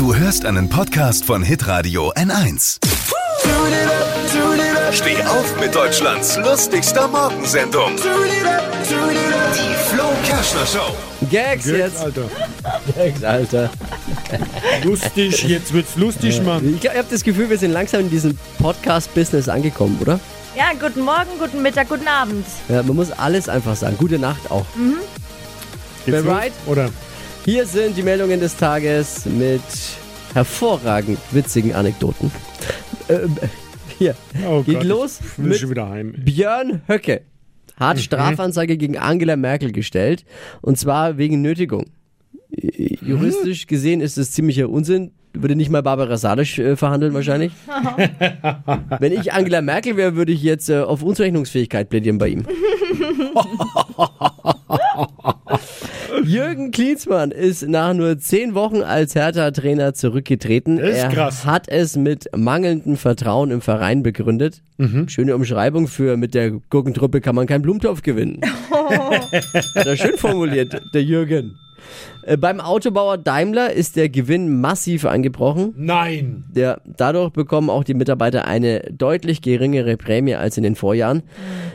Du hörst einen Podcast von Hitradio N1. Steh auf mit Deutschlands lustigster Morgensendung. Die Flo Kerschner Show. Gags jetzt. Alter. Gags, Alter. Lustig, jetzt wird's lustig, Mann. Ich, ich habe das Gefühl, wir sind langsam in diesem Podcast-Business angekommen, oder? Ja, guten Morgen, guten Mittag, guten Abend. Ja, man muss alles einfach sagen. Gute Nacht auch. Geht's los? Bereit? Oder? Hier sind die Meldungen des Tages mit hervorragend witzigen Anekdoten. Ähm, hier, Oh geht Gott, los mit schon wieder heim. Björn Höcke. Hat Strafanzeige gegen Angela Merkel gestellt. Und zwar wegen Nötigung. Äh, Juristisch gesehen ist es ziemlicher Unsinn. Würde nicht mal Barbara Salisch äh, verhandeln wahrscheinlich. Wenn ich Angela Merkel wäre, würde ich jetzt äh, auf Unzurechnungsfähigkeit plädieren bei ihm. Jürgen Klinsmann ist nach nur zehn Wochen als Hertha-Trainer zurückgetreten. Das ist er krass. hat es mit mangelndem Vertrauen im Verein begründet. Schöne Umschreibung für mit der Gurkentruppe kann man keinen Blumentopf gewinnen. hat er schön formuliert, der Jürgen. Äh, Beim Autobauer Daimler ist der Gewinn massiv eingebrochen. Nein. Der, dadurch bekommen auch die Mitarbeiter eine deutlich geringere Prämie als in den Vorjahren.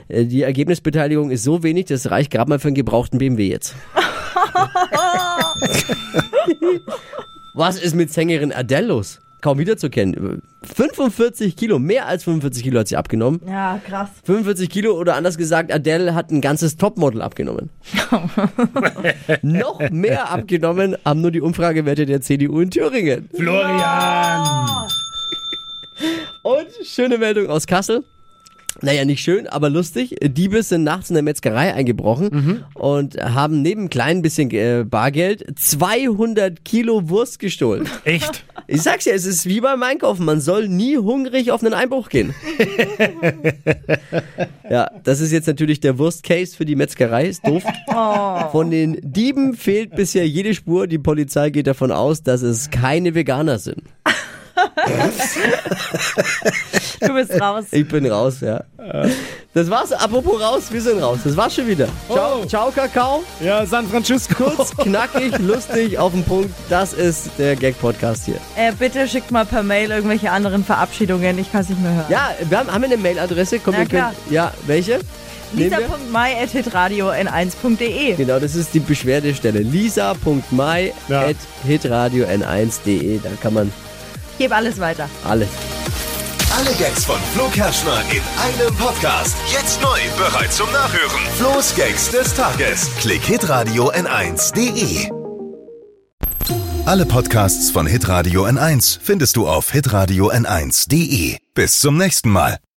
Äh, Die Ergebnisbeteiligung ist so wenig, das reicht gerade mal für einen gebrauchten BMW jetzt. Was ist mit Sängerin Adele los? Kaum wiederzuerkennen. 45 Kilo, mehr als 45 Kilo hat sie abgenommen. Ja, krass. 45 Kilo oder anders gesagt, Adele hat ein ganzes Topmodel abgenommen. Noch mehr abgenommen haben nur die Umfragewerte der CDU in Thüringen. Florian. Und schöne Meldung aus Kassel. Naja, nicht schön, aber lustig. Diebe sind nachts in der Metzgerei eingebrochen und haben neben ein klein bisschen äh, Bargeld 200 Kilo Wurst gestohlen. Echt? Ich sag's ja, es ist wie beim Einkaufen. Man soll nie hungrig auf einen Einbruch gehen. ja, das ist jetzt natürlich der Wurstcase für die Metzgerei. Ist doof. Von den Dieben fehlt bisher jede Spur. Die Polizei geht davon aus, dass es keine Veganer sind. Du bist raus. Ich bin raus, ja. Das war's. Apropos raus, wir sind raus. Das war's schon wieder. Ciao, Oh. ciao Kakao. Ja, San Francisco. Kurz, knackig, lustig, auf den Punkt. Das ist der Gag-Podcast hier. Äh, bitte schickt mal per Mail irgendwelche anderen Verabschiedungen. Ich kann es nicht mehr hören. Ja, wir haben, haben wir eine Mailadresse? Komm, Na wir können, klar. ja, welche? Nehmen wir? lisa.mai.hitradio.n1.de Genau, das ist die Beschwerdestelle. lisa.mai.hitradio n1.de. Da kann man Gebe alles weiter. alles. Alle Gags von Flo Kerschner in einem Podcast. Jetzt neu, bereit zum Nachhören. Flo's Gags des Tages. Klick Hitradio N1.de. Alle Podcasts von Hitradio N1 findest du auf hitradio n1.de. Bis zum nächsten Mal.